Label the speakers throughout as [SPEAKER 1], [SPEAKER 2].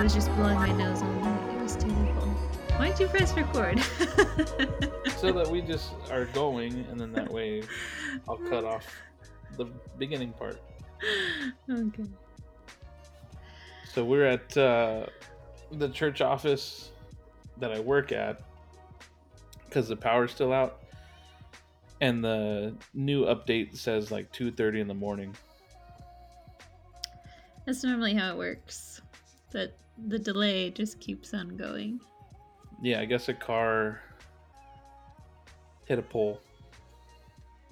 [SPEAKER 1] I was just blowing my nose on it. It was terrible. Why'd you press record?
[SPEAKER 2] so that we just are going, and then that way I'll cut off the beginning part.
[SPEAKER 1] Okay.
[SPEAKER 2] So we're at uh, the church office that I work at because the power's still out, and the new update says like two thirty in the morning.
[SPEAKER 1] That's normally how it works. That the delay just keeps on going.
[SPEAKER 2] Yeah, I guess a car hit a pole,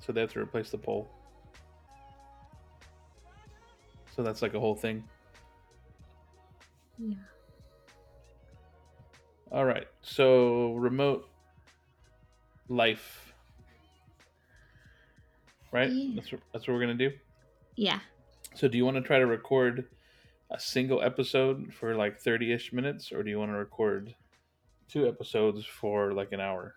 [SPEAKER 2] so they have to replace the pole. So that's like a whole thing.
[SPEAKER 1] Yeah.
[SPEAKER 2] All right. So remote life. Right?
[SPEAKER 1] Yeah.
[SPEAKER 2] That's that's what we're going to do.
[SPEAKER 1] Yeah.
[SPEAKER 2] So do you want to try to record a single episode for like 30ish minutes or do you want to record two episodes for like an hour?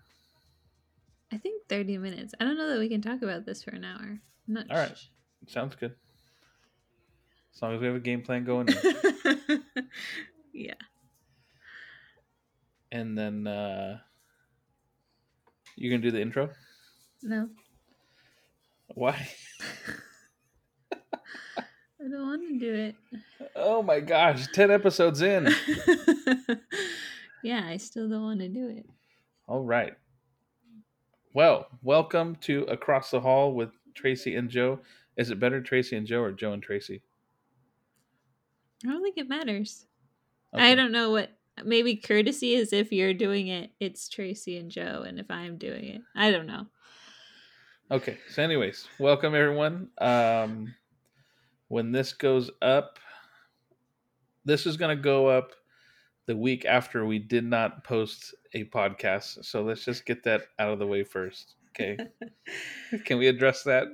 [SPEAKER 1] I think 30 minutes. I don't know that we can talk about this for an hour. I'm not
[SPEAKER 2] All right.
[SPEAKER 1] sh-
[SPEAKER 2] Sounds good. As long as we have a game plan going.
[SPEAKER 1] yeah.
[SPEAKER 2] and then uh you going to do the intro?
[SPEAKER 1] No.
[SPEAKER 2] Why?
[SPEAKER 1] I don't want to do it.
[SPEAKER 2] Oh my gosh, 10 episodes in.
[SPEAKER 1] yeah, I still don't want to do it.
[SPEAKER 2] All right. Well, welcome to Across the Hall with Tracy and Joe. Is it better Tracy and Joe or Joe and Tracy?
[SPEAKER 1] I don't think it matters.
[SPEAKER 2] Okay.
[SPEAKER 1] I don't know what. Maybe courtesy is if you're doing it, it's Tracy and Joe, and if I'm doing it, I don't know.
[SPEAKER 2] Okay. So, anyways, welcome everyone. Um, when this goes up, this is going to go up the week after we did not post a podcast. So let's just get that out of the way first. Okay. Can we address that?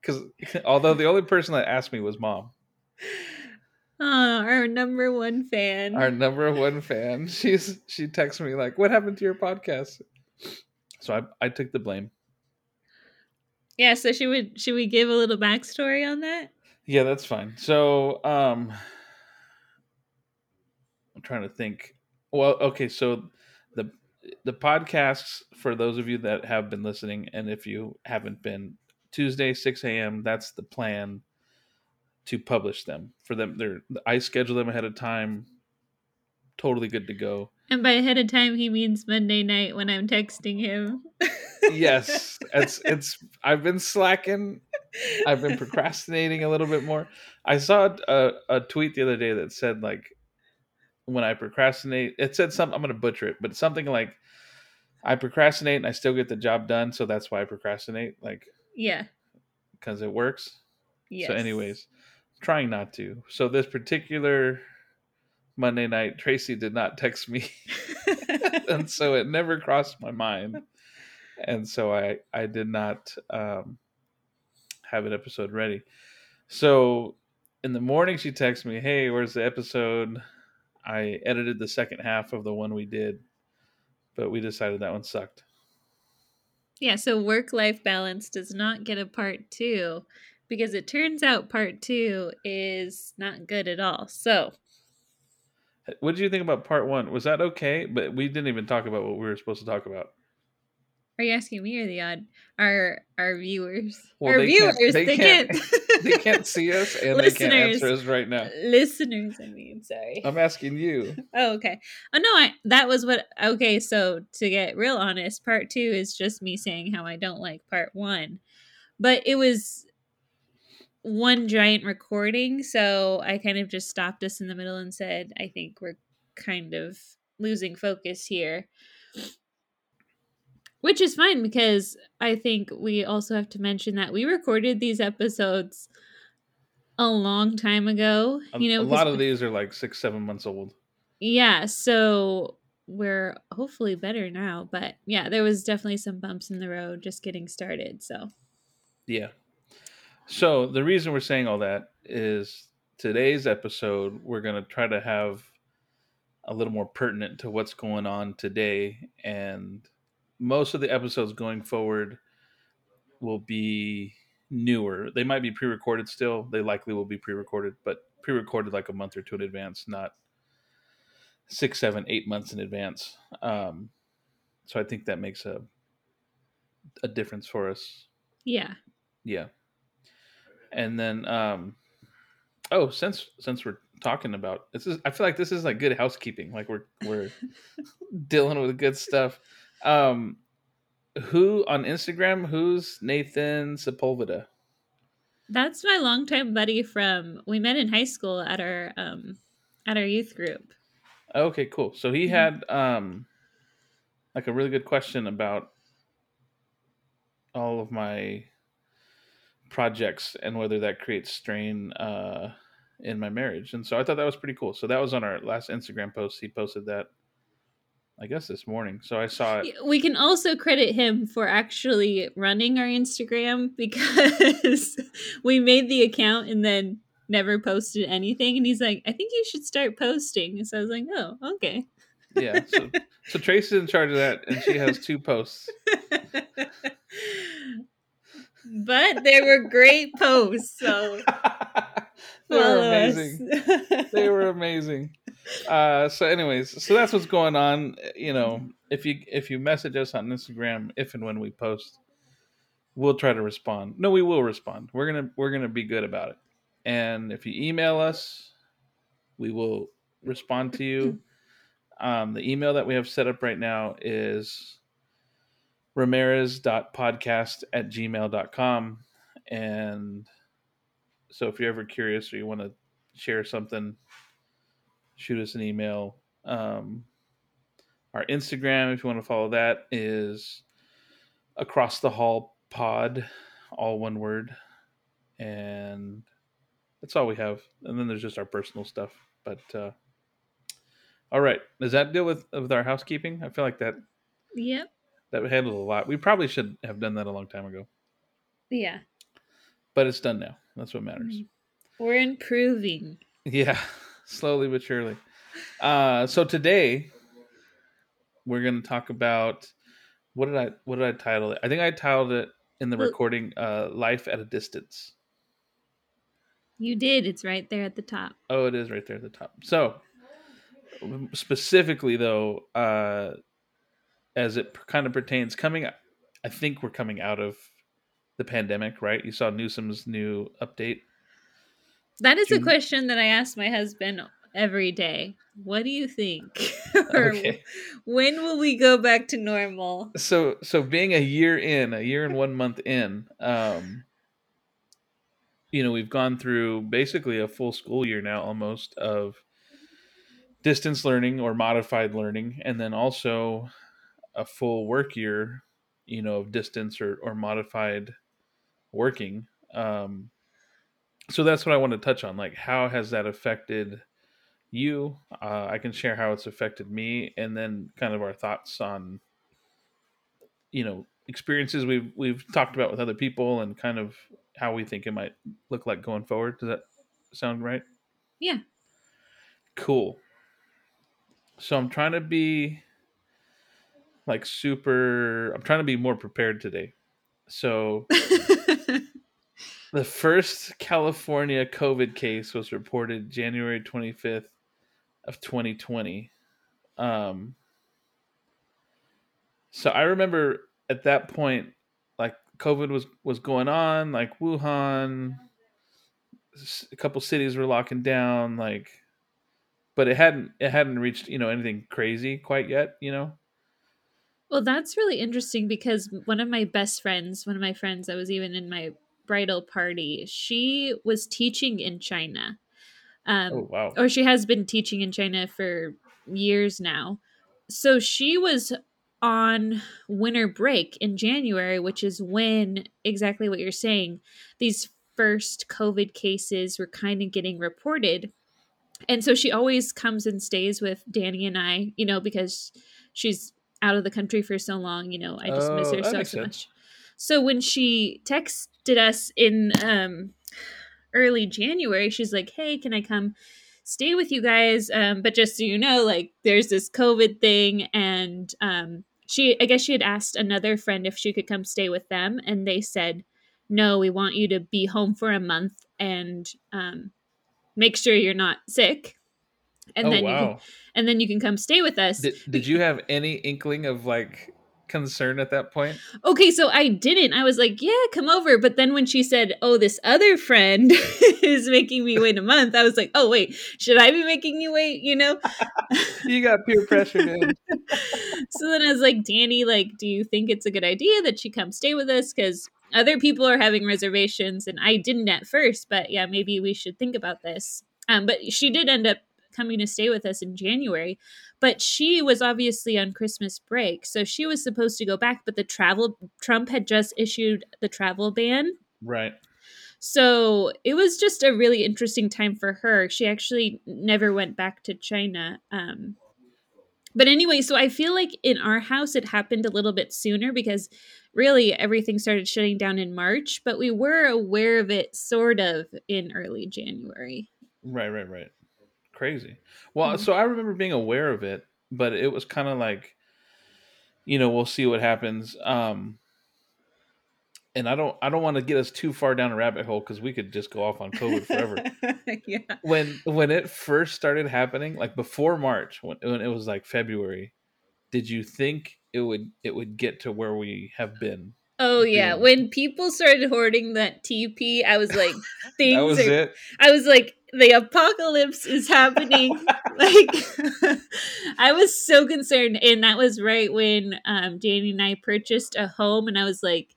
[SPEAKER 2] Because although the only person that asked me was mom,
[SPEAKER 1] Oh, our number one fan.
[SPEAKER 2] our number one fan, she's she texts me like, "What happened to your podcast?" So I I took the blame.
[SPEAKER 1] yeah, so should we should we give a little backstory on that?
[SPEAKER 2] Yeah, that's fine. So, um I'm trying to think. Well, okay, so the the podcasts for those of you that have been listening and if you haven't been Tuesday 6 a.m. that's the plan to publish them. For them they're I schedule them ahead of time. Totally good to go.
[SPEAKER 1] And by ahead of time, he means Monday night when I'm texting him.
[SPEAKER 2] Yes, it's it's I've been slacking I've been procrastinating a little bit more. I saw a, a tweet the other day that said like when I procrastinate, it said something I'm going to butcher it, but something like I procrastinate and I still get the job done, so that's why I procrastinate, like
[SPEAKER 1] yeah.
[SPEAKER 2] because it works.
[SPEAKER 1] Yes.
[SPEAKER 2] So, anyways, trying not to. So this particular Monday night, Tracy did not text me, and so it never crossed my mind, and so I I did not um, have an episode ready. So in the morning, she texted me, "Hey, where's the episode?" I edited the second half of the one we did, but we decided that one sucked.
[SPEAKER 1] yeah, so work life balance does not get a part two because it turns out part two is not good at all. So,
[SPEAKER 2] What did you think about part one? Was that okay? But we didn't even talk about what we were supposed to talk about.
[SPEAKER 1] are you asking me or the odd our our viewers?
[SPEAKER 2] Well,
[SPEAKER 1] our
[SPEAKER 2] they can't-
[SPEAKER 1] viewers,
[SPEAKER 2] they
[SPEAKER 1] they,
[SPEAKER 2] can't-
[SPEAKER 1] can't,
[SPEAKER 2] They can't see us and they can't answer us right now.
[SPEAKER 1] Listeners, I mean, sorry.
[SPEAKER 2] I'm asking you.
[SPEAKER 1] Oh, okay. Oh no, I that was what okay, so to get real honest, part 2 is just me saying how I don't like part 1. But it was one giant recording, so I kind of just stopped us in the middle and said, I think we're kind of losing focus here. Which is fine because I think we also have to mention that we recorded these episodes a long time ago.
[SPEAKER 2] A,
[SPEAKER 1] You know,
[SPEAKER 2] a lot of these are like six, seven months old.
[SPEAKER 1] yeah, so we're hopefully better now, but yeah, there was definitely some bumps in the road just getting started. So
[SPEAKER 2] Yeah. So the reason we're saying all that is today's episode, we're going to try to have a little more pertinent to what's going on today. And most of the episodes going forward will be newer. They might be pre recorded still. They likely will be pre recorded, but pre recorded like a month or two in advance, not six, seven, eight months in advance. Um, so I think that makes a a difference for us.
[SPEAKER 1] Yeah.
[SPEAKER 2] Yeah. And then um oh, since since we're talking about this is I feel like this is like good housekeeping. Like we're we're dealing with good stuff. Um who on Instagram, who's Nathan Sepulveda?
[SPEAKER 1] That's my longtime buddy from we met in high school at our um at our youth group.
[SPEAKER 2] Okay, cool. So he had um like a really good question about all of my projects and whether that creates strain uh in my marriage. And so I thought that was pretty cool. So that was on our last Instagram post. He posted that I guess this morning. So I saw it.
[SPEAKER 1] We can also credit him for actually running our Instagram because we made the account and then never posted anything. And he's like, I think you should start posting. And so I was like, oh, okay.
[SPEAKER 2] Yeah. So so is in charge of that and she has two posts.
[SPEAKER 1] but they were great posts. So
[SPEAKER 2] they were amazing. they were amazing. Uh, so, anyways, so that's what's going on. You know, if you if you message us on Instagram, if and when we post, we'll try to respond. No, we will respond. We're gonna we're gonna be good about it. And if you email us, we will respond to you. Um, the email that we have set up right now is ramirez.podcast at gmail.com. And so if you're ever curious or you want to share something, shoot us an email. Um, our Instagram, if you want to follow that, is across the hall pod, all one word. And that's all we have. And then there's just our personal stuff. But uh, all right, does that deal with with our housekeeping? I feel like that
[SPEAKER 1] yep.
[SPEAKER 2] That handled a lot. We probably should have done that a long time ago,
[SPEAKER 1] Yeah.
[SPEAKER 2] but it's done now. That's what matters.
[SPEAKER 1] We're improving.
[SPEAKER 2] Yeah, slowly but surely. Uh, so today we're going to talk about what did I what did I title it? I think I titled it in the
[SPEAKER 1] Well-
[SPEAKER 2] recording uh, "Life at a Distance."
[SPEAKER 1] You did. It's right there at the top.
[SPEAKER 2] Oh, it is right there at the top. So specifically, though, uh, as it kind of pertains, coming, I think we're coming out of the pandemic, right? You saw Newsom's new update.
[SPEAKER 1] That is a question that I ask my husband every day. What do you think? or
[SPEAKER 2] Okay.
[SPEAKER 1] when will we go back to normal?
[SPEAKER 2] so so being a year in a year and one month in um you know we've gone through basically a full school year now almost of distance learning or modified learning and then also a full work year you know of distance or, or modified working. Um so that's what i want to touch on like how has that affected you? Uh, i can share how it's affected me and then kind of our thoughts on you know experiences we've we've talked about with other people and kind of how we think it might look like going forward. Does that sound right?
[SPEAKER 1] Yeah.
[SPEAKER 2] cool. So i'm trying to be like super i'm trying to be more prepared today. So the first california covid case was reported january 25th of 2020 um so i remember at that point like covid was was going on like wuhan a couple cities were locking down like but it hadn't it hadn't reached you know anything crazy quite yet you know
[SPEAKER 1] well, that's really interesting because one of my best friends, one of my friends that was even in my bridal party, she was teaching in China. Um,
[SPEAKER 2] oh wow
[SPEAKER 1] or she has been teaching in China for years now. So she was on winter break in January, which is when exactly what you're saying, these first COVID cases were kind of getting reported. And so she always comes and stays with Danny and I, you know, because she's out of the country for so long, you know, I just miss
[SPEAKER 2] Oh,
[SPEAKER 1] her so, so much. So when she texted us in um early January, she's like, "Hey, can I come stay with you guys? Um, but just so you know, like, there's this COVID thing, and um, she, I guess, she had asked another friend if she could come stay with them, and they said, "No, we want you to be home for a month and um, make sure you're not sick." And
[SPEAKER 2] oh
[SPEAKER 1] then you can, and then you can come stay with us.
[SPEAKER 2] Did, did you have any inkling of like concern at that point?
[SPEAKER 1] Okay, so I didn't. I was like, yeah, come over. But then when she said, oh, this other friend is making me wait a month, I was like, oh, wait, should I be making you wait? You know?
[SPEAKER 2] You got peer pressure, man.
[SPEAKER 1] so then I was like, Danny, like, do you think it's a good idea that she come stay with us? Because other people are having reservations and I didn't at first, but yeah, maybe we should think about this. Um, but she did end up coming to stay with us in January. But she was obviously on Christmas break. So she was supposed to go back, but the travel Trump had just issued the travel ban.
[SPEAKER 2] Right.
[SPEAKER 1] So it was just a really interesting time for her. She actually never went back to China. Um, but anyway, so I feel like in our house it happened a little bit sooner because really everything started shutting down in March, but we were aware of it sort of in early January.
[SPEAKER 2] Right, right, right. Crazy. Well, mm-hmm. so I remember being aware of it, but it was kind of like, you know, we'll see what happens. Um, and I don't, I don't want to get us too far down a rabbit hole because we could just go off on COVID forever. yeah. When when it first started happening, like before March, when, when it was like February, did you think it would it would get to where we have been
[SPEAKER 1] Oh yeah, when people started hoarding that TP, I was like, things that was are. It. I was like, the apocalypse is happening. like, I was so concerned, and that was right when um, Danny and I purchased a home, and I was like,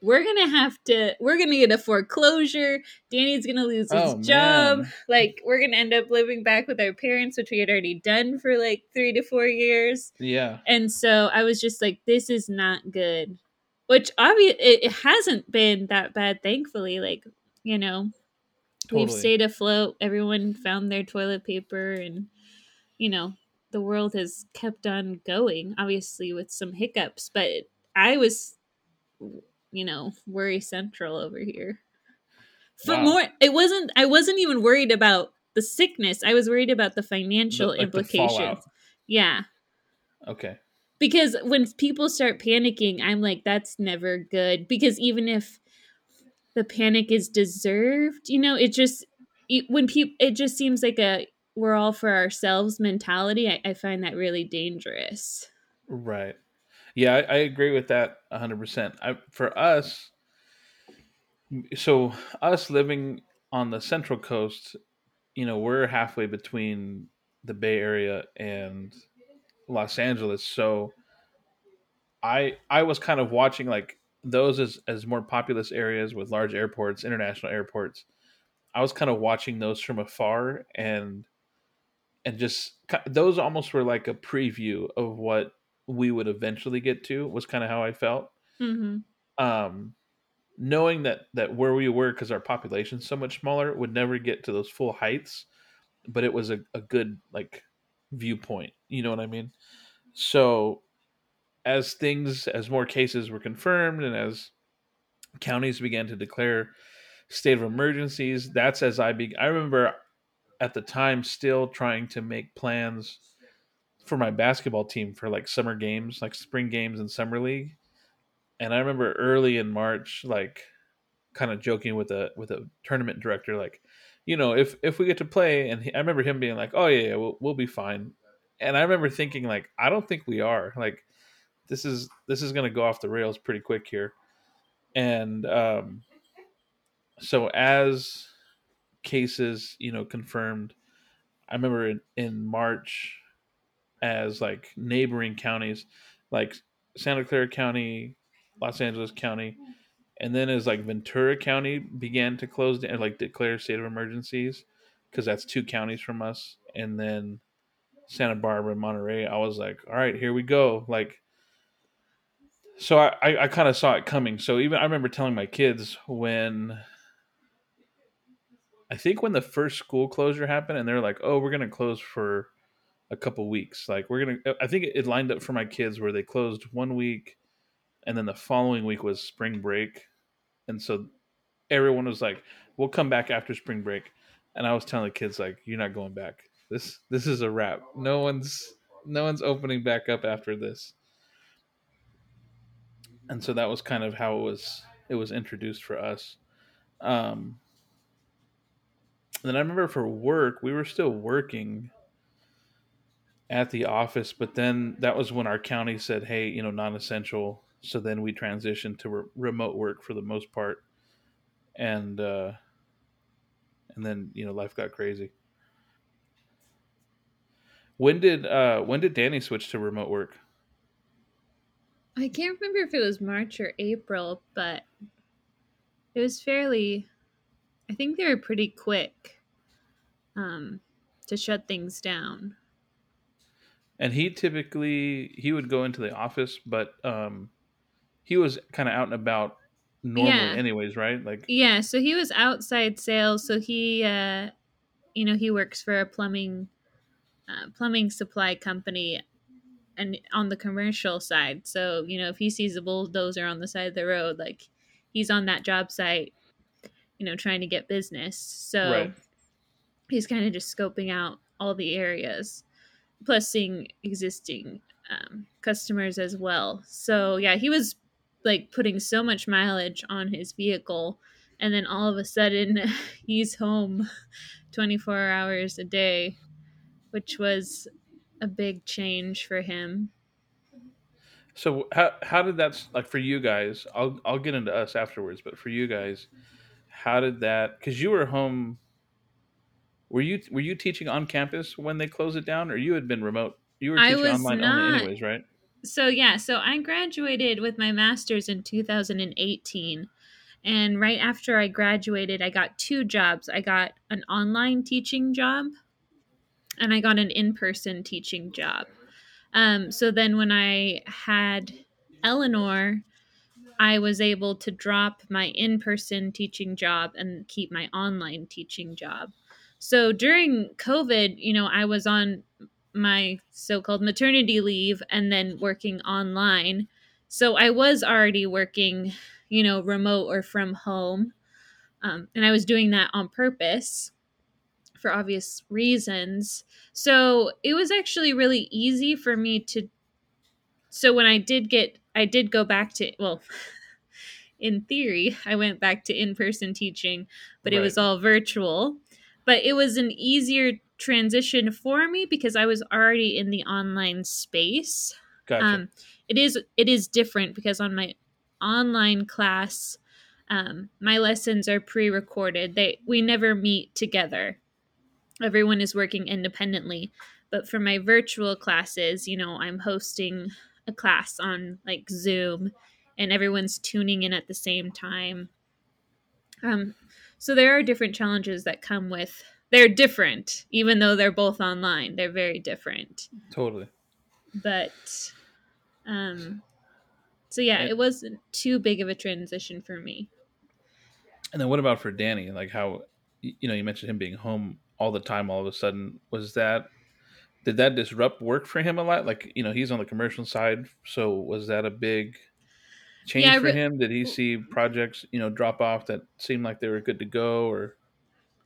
[SPEAKER 1] we're gonna have to, we're gonna get a foreclosure. Danny's gonna lose his oh, job. Man. Like, we're gonna end up living back with our parents, which we had already done for like three to four years.
[SPEAKER 2] Yeah,
[SPEAKER 1] and so I was just like, this is not good which obviously it, it hasn't been that bad thankfully like you know totally. we've stayed afloat. Everyone found their toilet paper and you know the world has kept on going obviously with some hiccups but i was you know worry central over here. For wow. more it wasn't i wasn't even worried about the sickness. I was worried about the financial the, like implications. Yeah.
[SPEAKER 2] Okay.
[SPEAKER 1] Because when people start panicking i'm like that's never good. Because even if the panic is deserved you know it just it, when people it just seems like a we're all for ourselves mentality I, I find that really dangerous.
[SPEAKER 2] Right. Yeah i, I agree with that 100% I, for us so us living on the central coast you know we're halfway between the bay area and Los Angeles. So I I was kind of watching like those as as more populous areas with large airports, international airports. I was kind of watching those from afar and and just those almost were like a preview of what we would eventually get to was kind of how I felt. Mm-hmm. Um, knowing that that where we were because our population's so much smaller would never get to those full heights, but it was a, a good like viewpoint. You know what I mean? So as things as more cases were confirmed and as counties began to declare state of emergencies, that's as I be I remember at the time still trying to make plans for my basketball team for like summer games, like spring games and summer league. And I remember early in March like kind of joking with a with a tournament director like you know, if if we get to play, and he, I remember him being like, "Oh yeah, yeah we'll we'll be fine," and I remember thinking like, "I don't think we are." Like, this is this is going to go off the rails pretty quick here, and um, so as cases, you know, confirmed, I remember in, in March, as like neighboring counties, like Santa Clara County, Los Angeles County, and then as like Ventura County began to close and like declare state of emergencies because that's two counties from us, and then Santa Barbara and Monterey, I was like, all right, here we go. Like, so I I, I kind of saw it coming. So even I remember telling my kids when. I think when the first school closure happened, and they're like, "Oh, we're gonna close for a couple weeks." Like we're gonna. I think it lined up for my kids where they closed one week, and then the following week was spring break, and so everyone was like, "We'll come back after spring break," and I was telling the kids like, "You're not going back. This this is a wrap. No one's no one's opening back up after this." And so that was kind of how it was it was introduced for us. Um, and then I remember for work, we were still working at the office, but then that was when our county said, "Hey, you know, non-essential." So then we transitioned to re- remote work for the most part, and uh, and then you know life got crazy. When did uh, when did Danny switch to remote work?
[SPEAKER 1] I can't remember if it was March or April, but it was fairly. I think they were pretty quick um, to shut things down.
[SPEAKER 2] And he typically he would go into the office, but um, he was kind of out and about normally,
[SPEAKER 1] Yeah.
[SPEAKER 2] anyways, right? Like
[SPEAKER 1] Yeah, so he was outside sales. So he, uh, you know, he works for a plumbing, uh, plumbing supply company, and on the commercial side. So you know, if he sees a bulldozer on the side of the road, like he's on that job site, you know, trying to get business. So
[SPEAKER 2] Right.
[SPEAKER 1] he's kind of just scoping out all the areas, plus seeing existing um, customers as well. So yeah, he was like putting so much mileage on his vehicle, and then all of a sudden he's home 24 hours a day, which was a big change for him.
[SPEAKER 2] So how how did that like for you guys? I'll I'll get into us afterwards, but for you guys, how did that? Because you were home. Were you were you teaching on campus when they closed it down, or you had been remote? You were teaching online
[SPEAKER 1] not.
[SPEAKER 2] only, anyways, right?
[SPEAKER 1] So yeah, so I graduated with my master's in 2018. And right after I graduated, I got two jobs. I got an online teaching job and I got an in-person teaching job. Um, so then when I had Eleanor, I was able to drop my in-person teaching job and keep my online teaching job. So during COVID, you know, I was on my so-called maternity leave and then working online. So I was already working, you know, remote or from home. Um, and I was doing that on purpose for obvious reasons. So it was actually really easy for me to. So when I did get, I did go back to, well, in theory, I went back to in person teaching, but it was all virtual. But it was an easier transition for me because I was already in the online space.
[SPEAKER 2] Gotcha.
[SPEAKER 1] Um, it is it is different because on my online class, um, my lessons are pre-recorded. They we never meet together. Everyone is working independently. But for my virtual classes, you know, I'm hosting a class on like Zoom, and everyone's tuning in at the same time. Um, so there are different challenges that come with. They're different, even though they're both online. They're very different
[SPEAKER 2] totally.
[SPEAKER 1] but um so yeah it wasn't too big of a transition for me
[SPEAKER 2] And then what about for Danny? Like how you know you mentioned him being home all the time. All of a sudden, was that did that disrupt work for him a lot? Like you know he's on the commercial side, so was that a big change
[SPEAKER 1] Yeah,
[SPEAKER 2] for
[SPEAKER 1] re-
[SPEAKER 2] him? Did he see projects you know drop off that seemed like they were good to go, or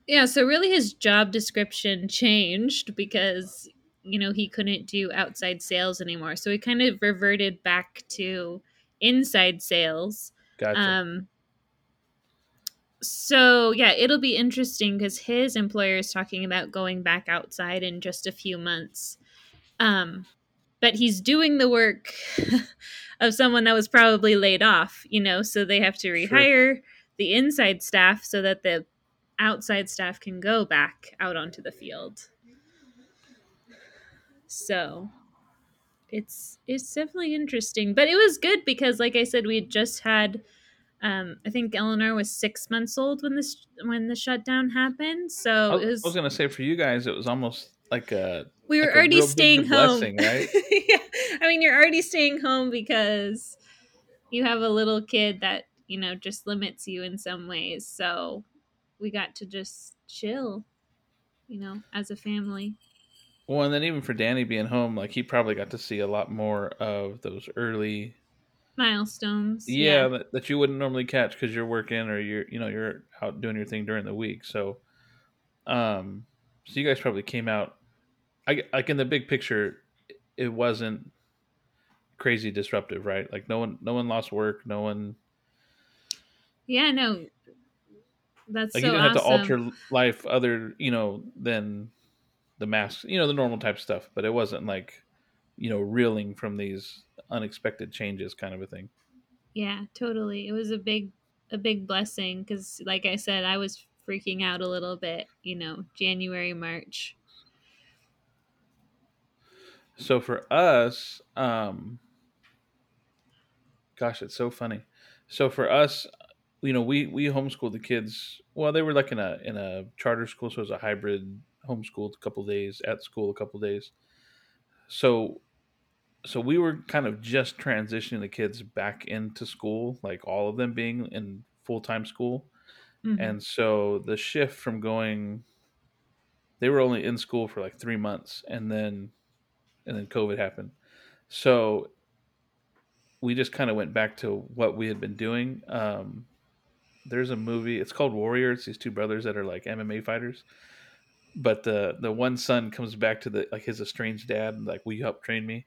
[SPEAKER 1] yeah so really his job description changed because you know he couldn't do outside sales anymore so he kind of reverted back to inside sales
[SPEAKER 2] gotcha?
[SPEAKER 1] um so yeah it'll be interesting because his employer is talking about going back outside in just a few months um but he's doing the work of someone that was probably laid off you know so they have to
[SPEAKER 2] Sure.
[SPEAKER 1] rehire the inside staff so that the outside staff can go back out onto the field so it's it's definitely interesting but it was good because like i said we just had um, I think Eleanor was six months old when this when the shutdown happened. So
[SPEAKER 2] was, I
[SPEAKER 1] was,
[SPEAKER 2] was gonna say for you guys, it was almost like a
[SPEAKER 1] we were
[SPEAKER 2] like
[SPEAKER 1] already staying home.
[SPEAKER 2] blessing, right?
[SPEAKER 1] yeah, I mean you're already staying home because you have a little kid that you know just limits you in some ways. So we got to just chill, you know, as a family.
[SPEAKER 2] well, and then even for Danny being home, like he probably got to see a lot more of those early
[SPEAKER 1] Milestones.
[SPEAKER 2] yeah, That, that you wouldn't normally catch because you're working or you're you know you're out doing your thing during the week so um so you guys probably came out i like in the big picture it wasn't crazy disruptive right like no one no one lost work no one
[SPEAKER 1] Yeah, no. That's
[SPEAKER 2] like
[SPEAKER 1] so
[SPEAKER 2] you didn't have to alter life other you know than the masks, you know, the normal type stuff, but it wasn't like, you know, reeling from these unexpected changes kind of a thing.
[SPEAKER 1] Yeah, totally. It was a big a big blessing cuz like I said, I was freaking out a little bit, you know, January, March.
[SPEAKER 2] So for us, um gosh, it's so funny. So for us, you know, we we homeschooled the kids. Well, they were like in a in a charter school, so it was a hybrid homeschooled a couple days at school, a couple days. So so we were kind of just transitioning the kids back into school, like all of them being in full time school.
[SPEAKER 1] Mhm.
[SPEAKER 2] And so the shift from going they were only in school for like three months and then and then COVID happened. So we just kind of went back to what we had been doing. Um, there's a movie. It's called Warrior. It's these two brothers that are like MMA fighters. But the the one son comes back to the like his estranged dad and like, "Will you help train me?"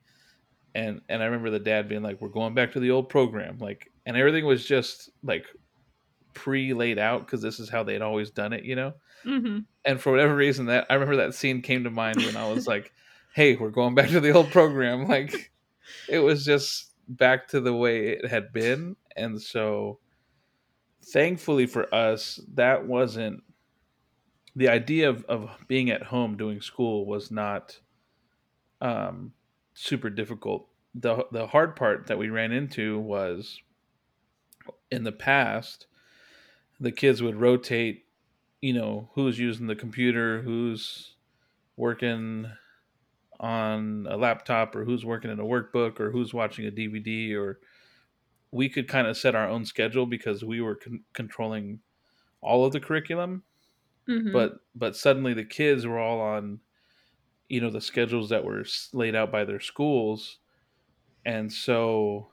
[SPEAKER 2] And and I remember the dad being like, "We're going back to the old program." Like, and everything was just like pre laid out because this is how they'd always done it, you know.
[SPEAKER 1] Mhm.
[SPEAKER 2] And for whatever reason, that I remember that scene came to mind when I was like, "Hey, we're going back to the old program." Like, it was just back to the way it had been, and so thankfully for us, that wasn't the idea of, of being at home doing school was not um, super difficult. the The hard part that we ran into was in the past, the kids would rotate. You know, who's using the computer, who's working on a laptop, or who's working in a workbook, or who's watching a DVD, or we could kind of set our own schedule because we were con- controlling all of the curriculum
[SPEAKER 1] Mhm.
[SPEAKER 2] but but suddenly the kids were all on you know the schedules that were laid out by their schools and so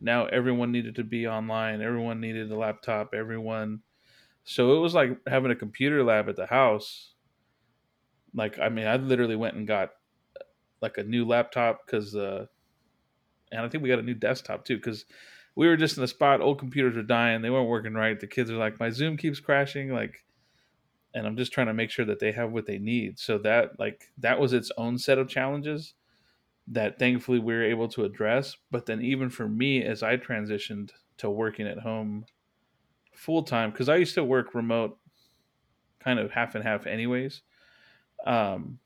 [SPEAKER 2] now everyone needed to be online everyone needed a laptop everyone so it was like having a computer lab at the house like i mean i literally went and got like a new laptop because uh and i think we got a new desktop too because we were just in the spot old computers were dying they weren't working right the kids are like my zoom keeps crashing like and i'm just trying to make sure that they have what they need. So that like that was its own set of challenges that thankfully we were able to address. But then even for me as i transitioned to working at home full time because i used to work remote kind of half and half anyways um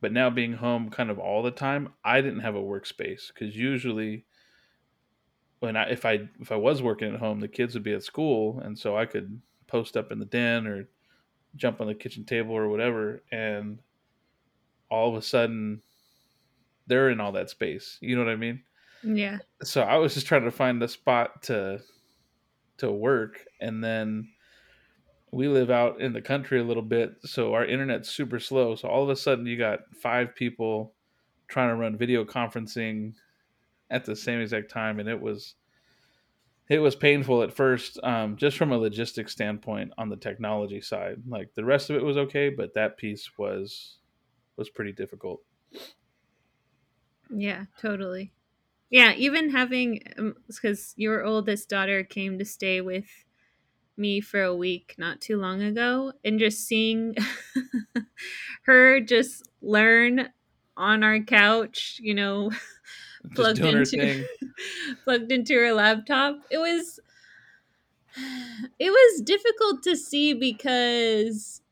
[SPEAKER 2] but now being home kind of all the time i didn't have a workspace. Because usually when i if i if i was working at home the kids would be at school and so i could post up in the den or jump on the kitchen table or whatever and all of a sudden they're in all that space. You know what i mean?
[SPEAKER 1] Yeah.
[SPEAKER 2] so i was just trying to find a spot to to work and then we live out in the country a little bit so our internet's super slow. So all of a sudden you got five people trying to run video conferencing at the same exact time and it was it was painful at first um, just from a logistics standpoint on the technology side like the rest of it was okay but that piece was was pretty difficult
[SPEAKER 1] Yeah, totally. Yeah, even having because your oldest daughter came to stay with me for a week not too long ago, and just seeing her just learn on our couch, you know, plugged into plugged into her laptop. It was it was difficult to see because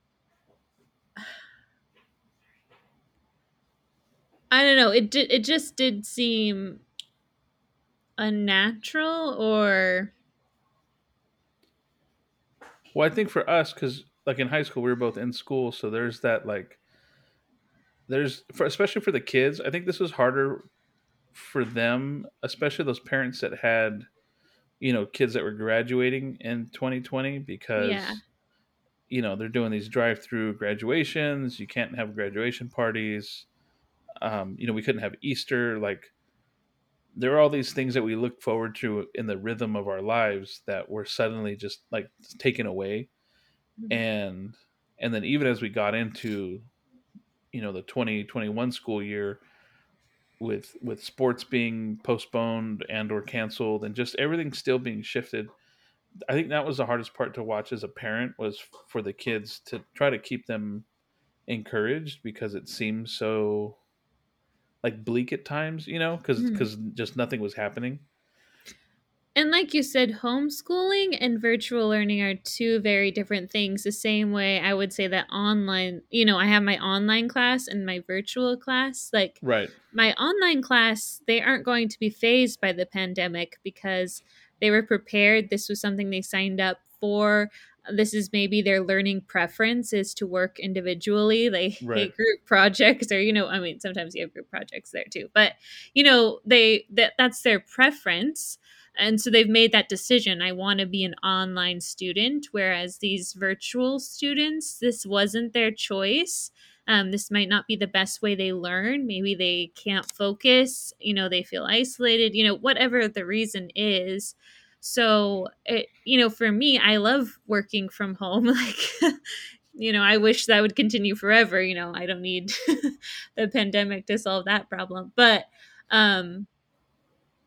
[SPEAKER 1] I don't know. It did. It just did seem unnatural, or
[SPEAKER 2] well i think for us because like in high school we were both in school so there's that like there's for especially for the kids i think this was harder for them especially those parents that had you know kids that were graduating in 2020 because
[SPEAKER 1] Yeah.
[SPEAKER 2] you know they're doing these drive-through graduations you can't have graduation parties um, you know we couldn't have easter like there are all these things that we look forward to in the rhythm of our lives that were suddenly just like taken away
[SPEAKER 1] Mhm.
[SPEAKER 2] and and then even as we got into you know the 2021 school year with with sports being postponed and or canceled and just everything still being shifted i think that was the hardest part to watch as a parent was for the kids to try to keep them encouraged because it seemed so like bleak at times, you know, because because hmm. just nothing was happening.
[SPEAKER 1] And like you said, homeschooling and virtual learning are two very different things. The same way I would say that online, you know, I have my online class and my virtual class. Like
[SPEAKER 2] Right.
[SPEAKER 1] my online class, they aren't going to be phased by the pandemic because they were prepared. This was something they signed up for. This is maybe their learning preference is to work individually. They
[SPEAKER 2] Right.
[SPEAKER 1] hate group projects or, you know, I mean, sometimes you have group projects there too. But, you know, they that that's their preference and so they've made that decision. I want to be an online student whereas these virtual students this wasn't their choice. Um, this might not be the best way they learn. Maybe they can't focus you know they feel isolated you know whatever the reason is. So it, you know for me i love working from home. Like you know i wish that would continue forever. You know i don't need the pandemic to solve that problem. But um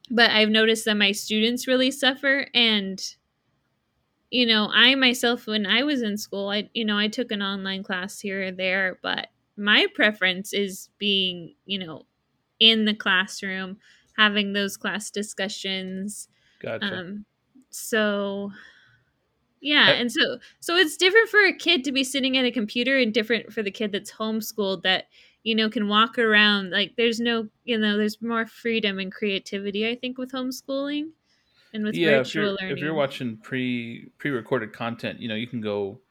[SPEAKER 1] but I've noticed that my students really suffer and you know, I myself when I was in school, I you know, I took an online class here or there, but my preference is being, you know, in the classroom, having those class discussions.
[SPEAKER 2] Gotcha.
[SPEAKER 1] Um so yeah, and so so it's different for a kid to be sitting at a computer and different for the kid that's homeschooled that you know can walk around like there's no you know there's more freedom and creativity I think with homeschooling and with
[SPEAKER 2] yeah, if you're
[SPEAKER 1] virtual
[SPEAKER 2] if you're watching pre pre recorded content, you know, you can go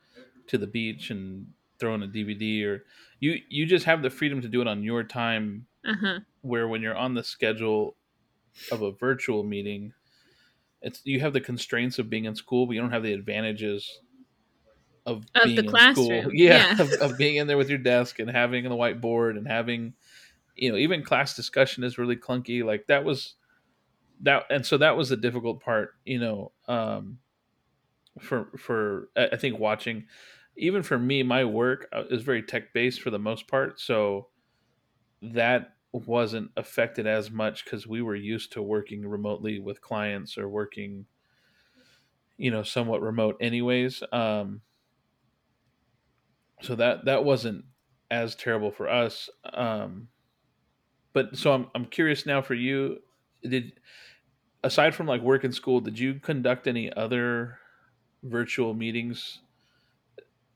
[SPEAKER 2] to the beach and throw in a DVD or you you just have the freedom to do it on your time
[SPEAKER 1] Uh-huh.
[SPEAKER 2] where when you're on the schedule of a virtual meeting, it's you have the constraints of being in school, but you don't have the advantages of
[SPEAKER 1] Of the
[SPEAKER 2] being in school. Yeah,
[SPEAKER 1] Yeah.
[SPEAKER 2] of, of being in there with your desk and having the whiteboard and having you know, even class discussion is really clunky. Like that was that and so that was the difficult part, you know, um for for I I think watching even for me my work uh, is very tech based for the most part, so that wasn't affected as much because we were used to working remotely with clients or working you know somewhat remote anyways um so that that wasn't as terrible for us um but so i'm, I'm curious now for you did aside from like work and school did you conduct any other virtual meetings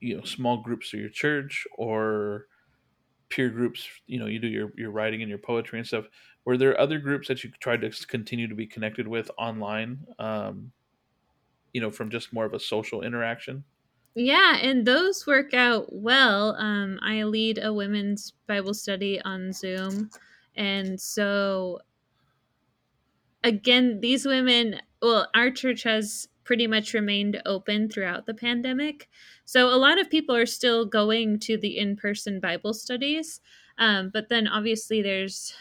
[SPEAKER 2] you know small groups through your church or peer groups you know you do your your writing and your poetry and stuff? Were there other groups that you tried to continue to be connected with online um you know from just more of a social interaction
[SPEAKER 1] Yeah, and those work out well. Um, I lead a women's Bible study on Zoom. And so again, these women, well, our church has pretty much remained open throughout the pandemic. So a lot of people are still going to the in person Bible studies. Um, but then obviously there's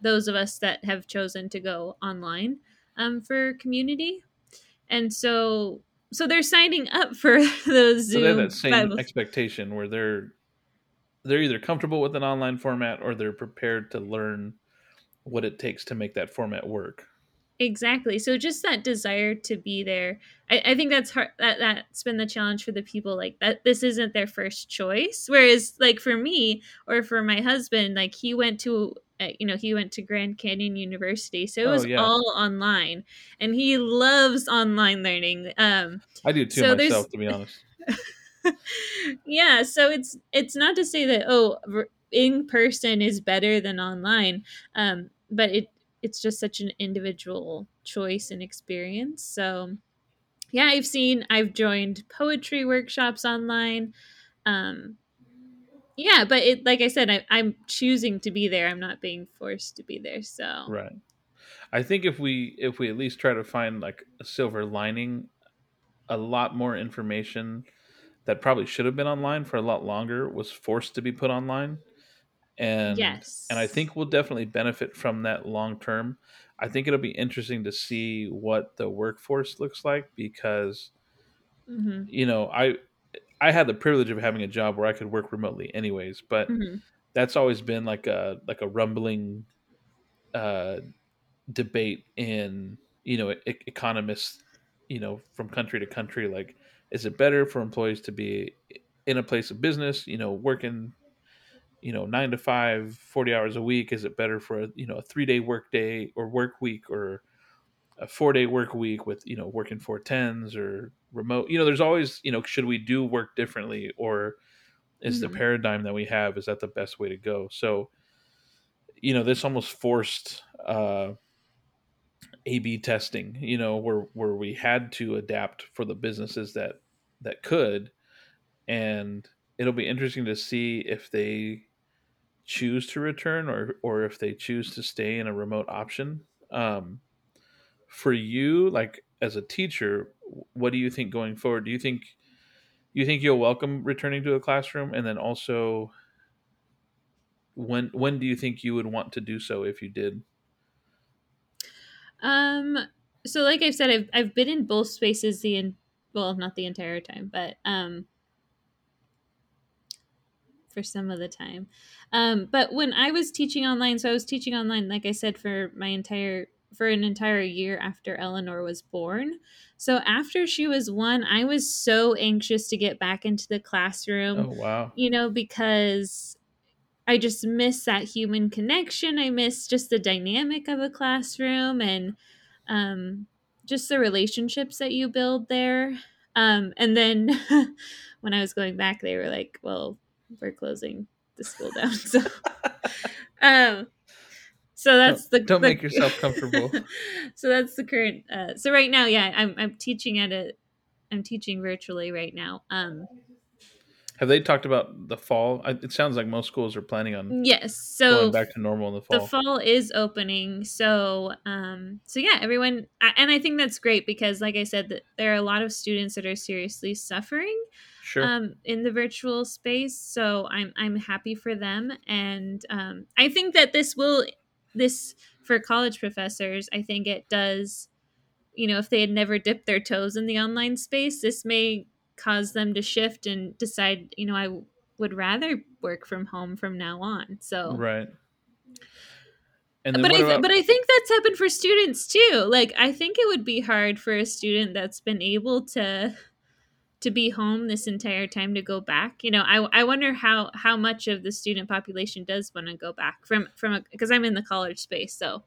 [SPEAKER 1] those of us that have chosen to go online um, for community. And so so they're signing up for those
[SPEAKER 2] so they have that same
[SPEAKER 1] Bible.
[SPEAKER 2] expectation where they're they're either comfortable with an online format or they're prepared to learn what it takes to make that format work
[SPEAKER 1] Exactly. So just that desire to be there. I, I think that's hard. That that's been the challenge for the people. Like that, this isn't their first choice. Whereas, like for me or for my husband, like he went to, uh, you know, he went to Grand Canyon University, so it
[SPEAKER 2] oh
[SPEAKER 1] was
[SPEAKER 2] yeah.
[SPEAKER 1] all online, and he loves online learning. Um,
[SPEAKER 2] i do too
[SPEAKER 1] so
[SPEAKER 2] myself to be honest.
[SPEAKER 1] Yeah so it's it's not to say that oh in person is better than online um but it it's just such an individual choice and experience. So yeah i've seen i've joined poetry workshops online. Um yeah but it like i said I, i'm choosing to be there. I'm not being forced to be there so.
[SPEAKER 2] Right. I think if we if we at least try to find like a silver lining a lot more information that probably should have been online for a lot longer was forced to be put online. And yes. and i think we'll definitely benefit from that long term. I think it'll be interesting to see what the workforce looks like because
[SPEAKER 1] hmm
[SPEAKER 2] you know i i had the privilege of having a job where i could work remotely anyways but
[SPEAKER 1] hmm
[SPEAKER 2] that's always been like a like a rumbling uh debate in you know e- economists you know from country to country like is it better for employees to be in a place of business you know working you know, nine to five, 40 hours a week? Is it better for a, you know, a three day work day or work week or a four day work week with, you know, working four tens or remote? You know, there's always, you know, should we do work differently or is
[SPEAKER 1] Mhm.
[SPEAKER 2] the paradigm that we have, is that the best way to go? So, you know, this almost forced, uh, a B testing, you know, where where we had to adapt for the businesses that that could, and it'll be interesting to see if they choose to return or or if they choose to stay in a remote option. Um, for you, like as a teacher, what do you think going forward? Do you think you think you'll welcome returning to a classroom, and then also when when do you think you would want to do so if you did?
[SPEAKER 1] Um. So, like I've said, I've I've been in both spaces the in, well, not the entire time, but um, for some of the time. Um, but when I was teaching online, so I was teaching online, like I said, for my entire for an entire year after Eleanor was born. So after she was one, I was so anxious to get back into the classroom.
[SPEAKER 2] Oh wow,
[SPEAKER 1] You know, because I just miss that human connection. I miss just the dynamic of a classroom and um, just the relationships that you build there. Um, and then when I was going back, they were like, "Well, we're closing the school down." So, um, so that's the
[SPEAKER 2] don't
[SPEAKER 1] the-
[SPEAKER 2] make yourself comfortable.
[SPEAKER 1] so that's the current. Uh, so right now, yeah, I'm I'm teaching at a, I'm teaching virtually right now. Um,
[SPEAKER 2] Have they talked about the fall? I- It sounds like most schools are planning on
[SPEAKER 1] yes. So
[SPEAKER 2] going back to normal in the fall.
[SPEAKER 1] the fall is opening so um so yeah everyone I- and i think that's great because like i said that there are a lot of students that are seriously suffering
[SPEAKER 2] sure.
[SPEAKER 1] um in the virtual space so i'm i'm happy for them and um i think that this will this for college professors i think it does you know if they had never dipped their toes in the online space this may cause them to shift and decide you know i would rather work from home from now on so
[SPEAKER 2] right. And then
[SPEAKER 1] but I, th-
[SPEAKER 2] about?
[SPEAKER 1] but I think that's happened for students too. Like I think it would be hard for a student that's been able to to be home this entire time to go back. You know, I, I wonder how how much of the student population does want to go back from from because I'm in the college space, so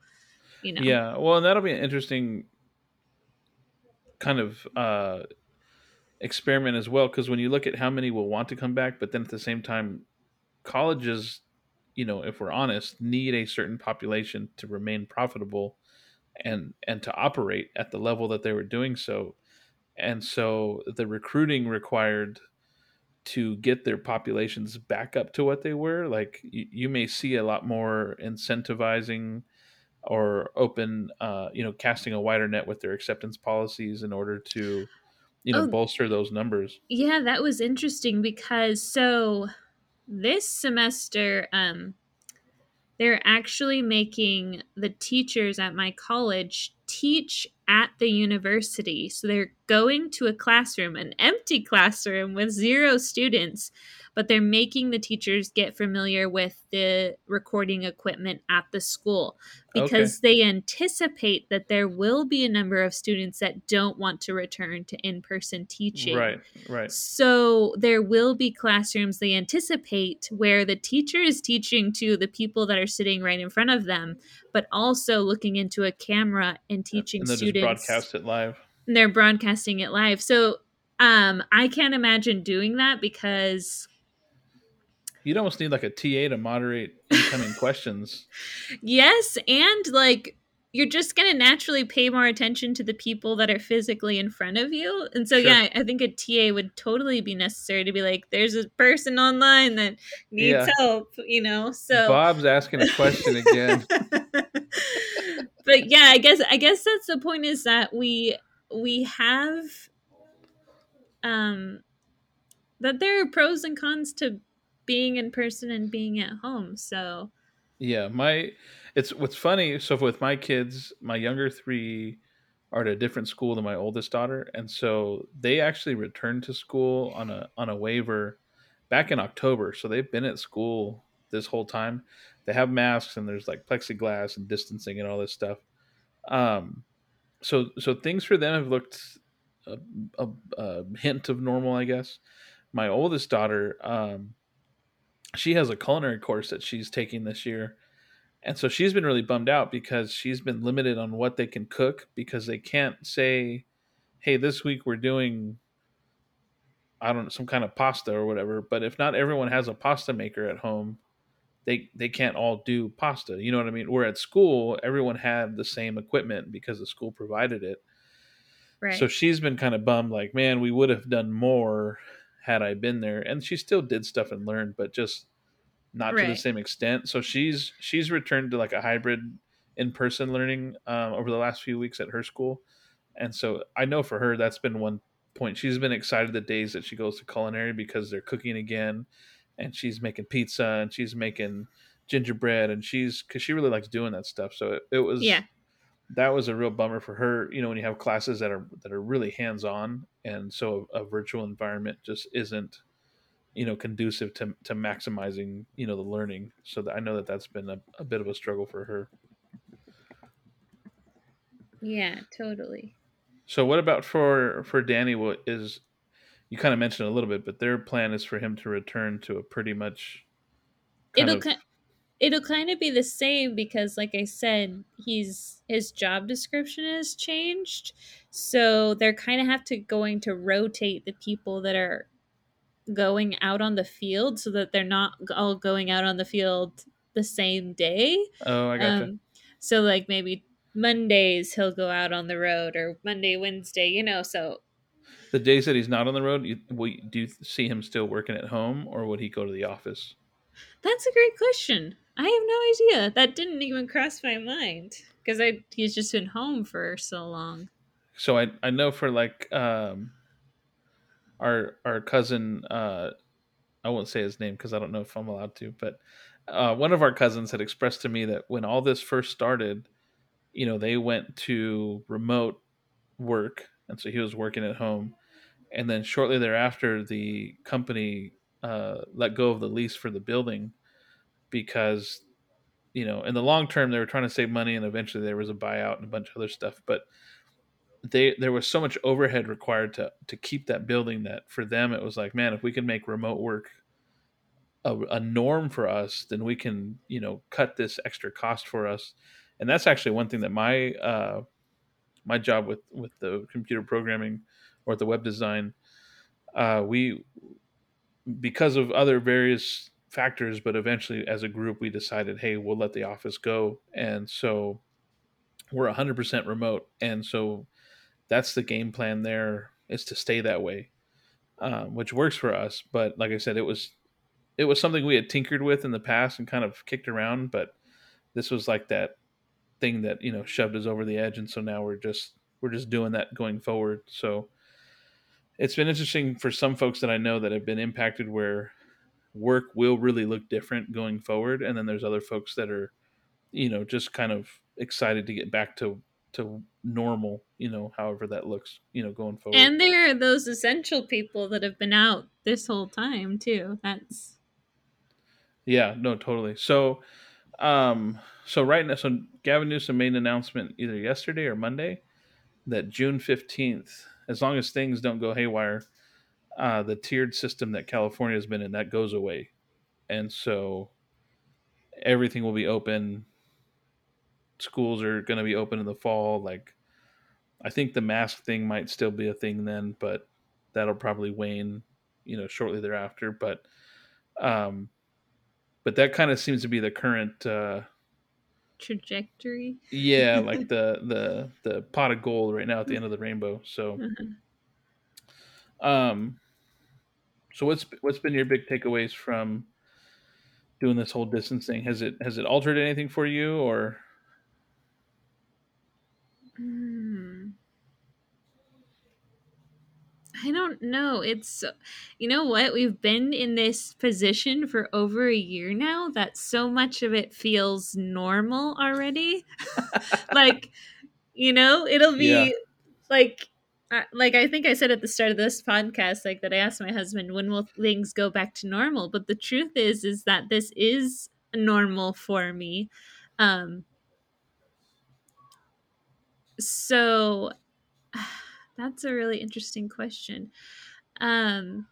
[SPEAKER 1] you know.
[SPEAKER 2] Yeah. Well, and that'll be an interesting kind of uh, experiment as well, because when you look at how many will want to come back, but then at the same time, colleges, you know, if we're honest, need a certain population to remain profitable and and to operate at the level that they were doing so and so the recruiting required to get their populations back up to what they were like you, you may see a lot more incentivizing or open uh, you know casting a wider net with their acceptance policies in order to you know
[SPEAKER 1] Oh.
[SPEAKER 2] bolster those numbers
[SPEAKER 1] Yeah, that was interesting because so this semester um they're actually making the teachers at my college teach at the university. So they're going to a classroom, an empty classroom with zero students, but they're making the teachers get familiar with the recording equipment at the school because they anticipate that there will be a number of students that don't want to return to in-person teaching.
[SPEAKER 2] right right
[SPEAKER 1] So there will be classrooms they anticipate where the teacher is teaching to the people that are sitting right in front of them, but also looking into a camera and teaching
[SPEAKER 2] and
[SPEAKER 1] students.
[SPEAKER 2] just broadcast it live
[SPEAKER 1] and they're broadcasting it live. So um, I can't imagine doing that because
[SPEAKER 2] you'd almost need like a ta to moderate incoming questions
[SPEAKER 1] yes, and like you're just going to naturally pay more attention to the people that are physically in front of you. And so,
[SPEAKER 2] Sure.
[SPEAKER 1] yeah, I think a TA would totally be necessary to be like, there's a person online that needs
[SPEAKER 2] Yeah.
[SPEAKER 1] help, you know? So,
[SPEAKER 2] bob's asking a question again
[SPEAKER 1] but yeah, I guess, I guess that's the point is that we, we have, um, that there are pros and cons to being in person and being at home. So,
[SPEAKER 2] Yeah, my it's what's funny. So with my kids, my younger three are at a different school than my oldest daughter, and so they actually returned to school on a on a waiver back in October. So they've been at school this whole time. They have masks and there's like plexiglass and distancing and all this stuff. Um, so so things for them have looked a, a, a hint of normal, I guess. My oldest daughter, um, she has a culinary course that she's taking this year. And so she's been really bummed out because she's been limited on what they can cook because they can't say, "Hey, this week we're doing I don't know, some kind of pasta or whatever." But if not everyone has a pasta maker at home, they they can't all do pasta. You know what I mean? Where at school, everyone had the same equipment because the school provided it.
[SPEAKER 1] Right.
[SPEAKER 2] So she's been kind of bummed, like, man, we would have done more had I been there. And she still did stuff and learned, but just not to the same extent. So she's she's returned to like a hybrid in person learning um, over the last few weeks at her school. And so I know for her that's been one point. She's been excited the days that she goes to culinary because they're cooking again, and she's making pizza and she's making gingerbread and she's because she really likes doing that stuff. So it, it was
[SPEAKER 1] Yeah.
[SPEAKER 2] that was a real bummer for her. You know, when you have classes that are that are really hands on, and so a, a virtual environment just isn't, you know, conducive to to maximizing you know the learning. So that I know that that's been a, a bit of a struggle for her.
[SPEAKER 1] Yeah, totally.
[SPEAKER 2] So what about for for Danny? What is you kind of mentioned a little bit, but their plan is for him to return to a pretty much.
[SPEAKER 1] It'll
[SPEAKER 2] of,
[SPEAKER 1] ki- it'll kind of be the same because like I said, he's his job description has changed. So they're kind of have to going to rotate the people that are going out on the field so that they're not all going out on the field the same day.
[SPEAKER 2] oh, I gotcha.
[SPEAKER 1] Um, so like maybe Mondays he'll go out on the road or Monday, Wednesday, you know, so
[SPEAKER 2] the days that he's not on the road, you, will, you- do you see him still working at home, or would he go to the office?
[SPEAKER 1] that's a great question. I have no idea. That didn't even cross my mind because I he's just been home for so long.
[SPEAKER 2] so I I know for like um our our cousin uh I won't say his name because I don't know if I'm allowed to, but uh, one of our cousins had expressed to me that when all this first started, you know, they went to remote work, and so he was working at home, and then shortly thereafter, the company uh, let go of the lease for the building because you know in the long term they were trying to save money and eventually there was a buyout and a bunch of other stuff. But they there was so much overhead required to to keep that building that for them it was like man if we can make remote work a, a norm for us then we can you know cut this extra cost for us. And that's actually one thing that my uh my job with with the computer programming or the web design uh we because of other various factors but eventually as a group we decided hey we'll let the office go. And so we're 100% remote. And so that's the game plan there is to stay that way um, which works for us. But like i said it was it was something we had tinkered with in the past and kind of kicked around. But this was like that thing that you know shoved us over the edge. And so now we're just we're just doing that going forward. So it's been interesting for some folks that i know that have been impacted where work will really look different going forward. And then there's other folks that are you know just kind of excited to get back to to normal you know however that looks you know going forward.
[SPEAKER 1] And there are those essential people that have been out this whole time too. That's
[SPEAKER 2] yeah no totally. So um so right now so gavin newsom made an announcement either yesterday or monday that june 15th as long as things don't go haywire uh the tiered system that california has been in that goes away. And so everything will be open. Schools are going to be open in the fall. Like i think the mask thing might still be a thing then but that'll probably wane you know shortly thereafter. But um but that kind of seems to be the current uh
[SPEAKER 1] trajectory.
[SPEAKER 2] yeah like the the the pot of gold right now at the end of the rainbow so
[SPEAKER 1] Uh-huh.
[SPEAKER 2] um so what's what's been your big takeaways from doing this whole distance thing has it has it altered anything for you or
[SPEAKER 1] Hmm. I don't know. It's you know what? We've been in this position for over a year now that so much of it feels normal already. like, you know, it'll be
[SPEAKER 2] Yeah.
[SPEAKER 1] like uh, like I think I said at the start of this podcast like that I asked my husband when will things go back to normal, but the truth is is that this is normal for me. Um so that's a really interesting question. Um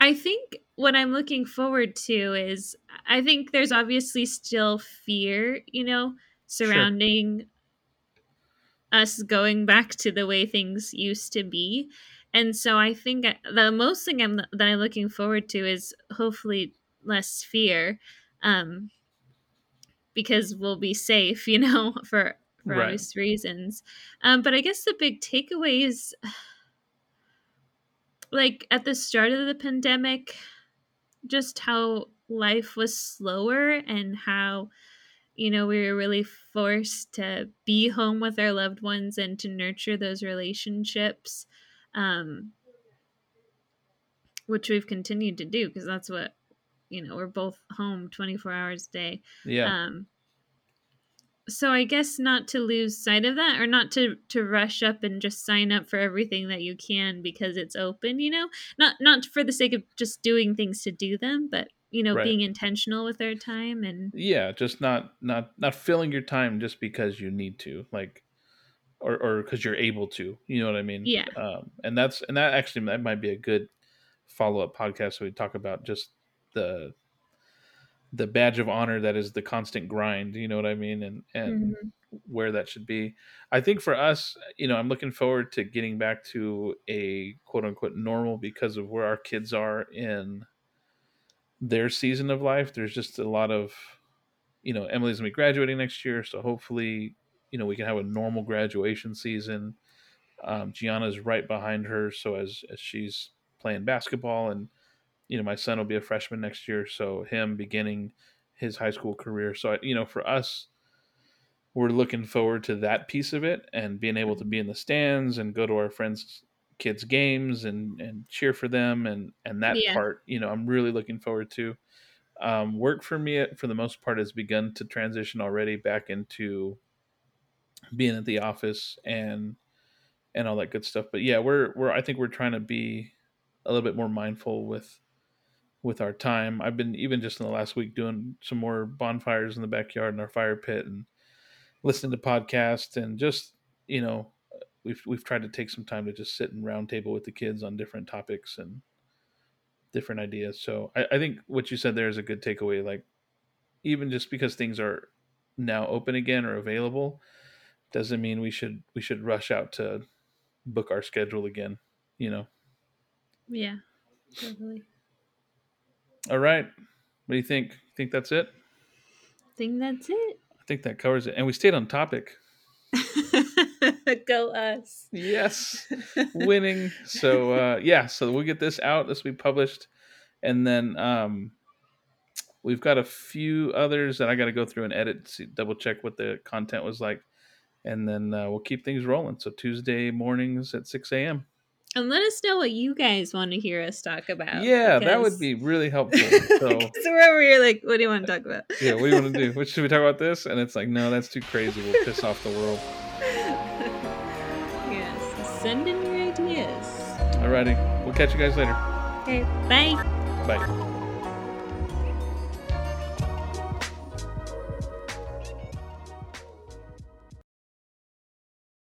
[SPEAKER 1] I think what I'm looking forward to is I think there's obviously still fear, you know, surrounding us going back to the way things used to be. And so I think the most thing I'm that I'm looking forward to is hopefully less fear um because we'll be safe, you know, for for
[SPEAKER 2] Right.
[SPEAKER 1] obvious reasons. Um but I guess the big takeaway is like at the start of the pandemic just how life was slower and how you know we were really forced to be home with our loved ones and to nurture those relationships um which we've continued to do because that's what you know we're both home 24 hours a day
[SPEAKER 2] Yeah.
[SPEAKER 1] um so i guess not to lose sight of that or not to to rush up and just sign up for everything that you can because it's open you know not not for the sake of just doing things to do them but you know
[SPEAKER 2] Right.
[SPEAKER 1] being intentional with our time and
[SPEAKER 2] yeah just not not not filling your time just because you need to like or or because you're able to you know what i mean
[SPEAKER 1] Yeah.
[SPEAKER 2] um and that's and that actually that might be a good follow-up podcast so we talk about just the the badge of honor that is the constant grind you know what i mean and and where that should be. I think for us you know i'm looking forward to getting back to a quote unquote normal because of where our kids are in their season of life. There's just a lot of you know emily's gonna be graduating next year so hopefully you know we can have a normal graduation season. Um, gianna's right behind her so as as she's playing basketball and you know my son will be a freshman next year so him beginning his high school career. So you know for us we're looking forward to that piece of it and being able to be in the stands and go to our friends kids games and and cheer for them and and that
[SPEAKER 1] Yeah.
[SPEAKER 2] part you know i'm really looking forward to. Um, work for me for the most part has begun to transition already back into being at the office and and all that good stuff. But yeah we're we're i think we're trying to be a little bit more mindful with with our time. I've been even just in the last week doing some more bonfires in the backyard in our fire pit and listening to podcasts and just you know we've we've tried to take some time to just sit and round table with the kids on different topics and different ideas. So I, I think what you said there is a good takeaway like even just because things are now open again or available doesn't mean we should we should rush out to book our schedule again you know?
[SPEAKER 1] Yeah totally
[SPEAKER 2] all right. What do you think? Think that's it?
[SPEAKER 1] Think that's it.
[SPEAKER 2] I think that covers it. And we stayed on topic.
[SPEAKER 1] Go us.
[SPEAKER 2] Yes. Winning. So uh yeah. So we'll get this out this will be published. And then um we've got a few others that i got to go through and edit see, double check what the content was like. And then uh, we'll keep things rolling. So tuesday mornings at 6 a.m
[SPEAKER 1] and let us know what you guys want to hear us talk about
[SPEAKER 2] yeah that would be really helpful so
[SPEAKER 1] Because we're over here like, what do you want to talk about?
[SPEAKER 2] yeah what do you want to do what should we talk about this and it's like no that's too crazy we'll piss off the world
[SPEAKER 1] yes, send in your ideas.
[SPEAKER 2] alrighty we'll catch you guys later
[SPEAKER 1] Okay, bye.
[SPEAKER 2] bye